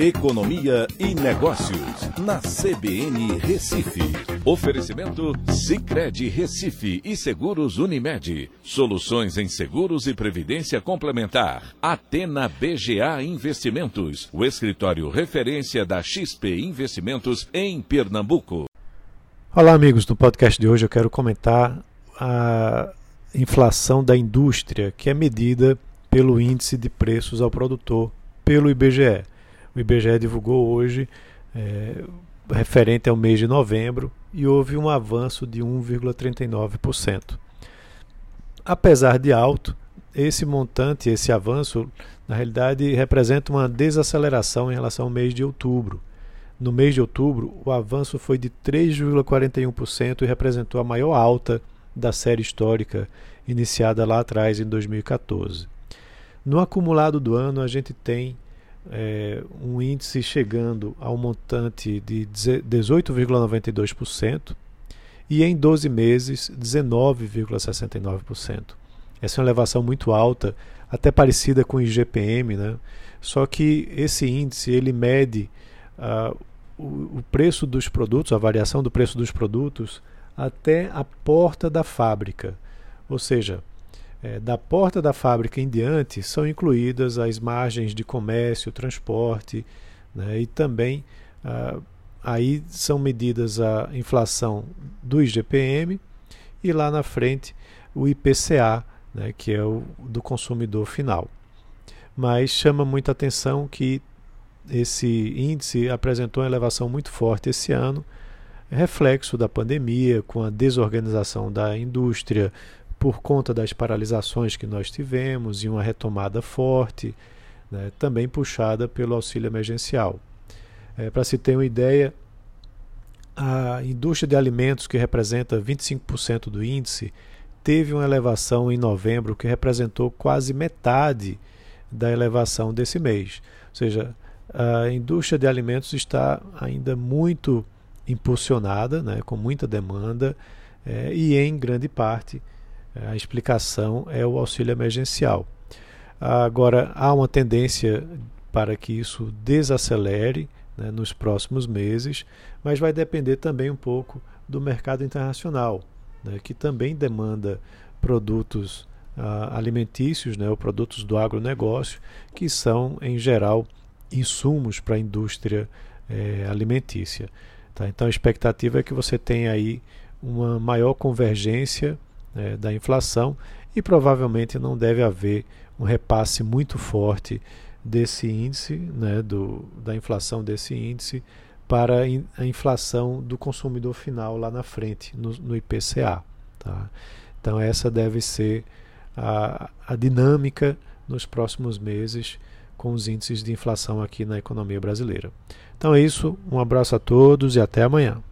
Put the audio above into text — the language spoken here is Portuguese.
Economia e Negócios, na CBN Recife. Oferecimento Cicred Recife e Seguros Unimed. Soluções em seguros e previdência complementar. Atena BGA Investimentos, o escritório referência da XP Investimentos em Pernambuco. Olá, amigos. No podcast de hoje eu quero comentar a inflação da indústria, que é medida pelo índice de preços ao produtor pelo IBGE. O IBGE divulgou hoje, é, referente ao mês de novembro, e houve um avanço de 1,39%. Apesar de alto, esse montante, esse avanço, na realidade representa uma desaceleração em relação ao mês de outubro. No mês de outubro, o avanço foi de 3,41% e representou a maior alta da série histórica iniciada lá atrás em 2014. No acumulado do ano, a gente tem é, um índice chegando ao montante de 18,92% e em 12 meses 19,69%. Essa é uma elevação muito alta, até parecida com o IGPM, né? Só que esse índice ele mede uh, o, o preço dos produtos, a variação do preço dos produtos até a porta da fábrica. Ou seja, é, da porta da fábrica em diante são incluídas as margens de comércio, transporte né, e também ah, aí são medidas a inflação do IGPM e lá na frente o IPCA, né, que é o do consumidor final. Mas chama muita atenção que esse índice apresentou uma elevação muito forte esse ano, reflexo da pandemia, com a desorganização da indústria, por conta das paralisações que nós tivemos e uma retomada forte, né, também puxada pelo auxílio emergencial. É, Para se ter uma ideia, a indústria de alimentos, que representa 25% do índice, teve uma elevação em novembro que representou quase metade da elevação desse mês. Ou seja, a indústria de alimentos está ainda muito impulsionada, né, com muita demanda, é, e em grande parte a explicação é o auxílio emergencial. Agora, há uma tendência para que isso desacelere né, nos próximos meses, mas vai depender também um pouco do mercado internacional, né, que também demanda produtos ah, alimentícios, né, ou produtos do agronegócio, que são, em geral, insumos para a indústria eh, alimentícia. Tá? Então, a expectativa é que você tenha aí uma maior convergência né, da inflação e provavelmente não deve haver um repasse muito forte desse índice, né, do, da inflação desse índice, para a inflação do consumidor final lá na frente, no, no IPCA. Tá? Então, essa deve ser a, a dinâmica nos próximos meses com os índices de inflação aqui na economia brasileira. Então é isso, um abraço a todos e até amanhã.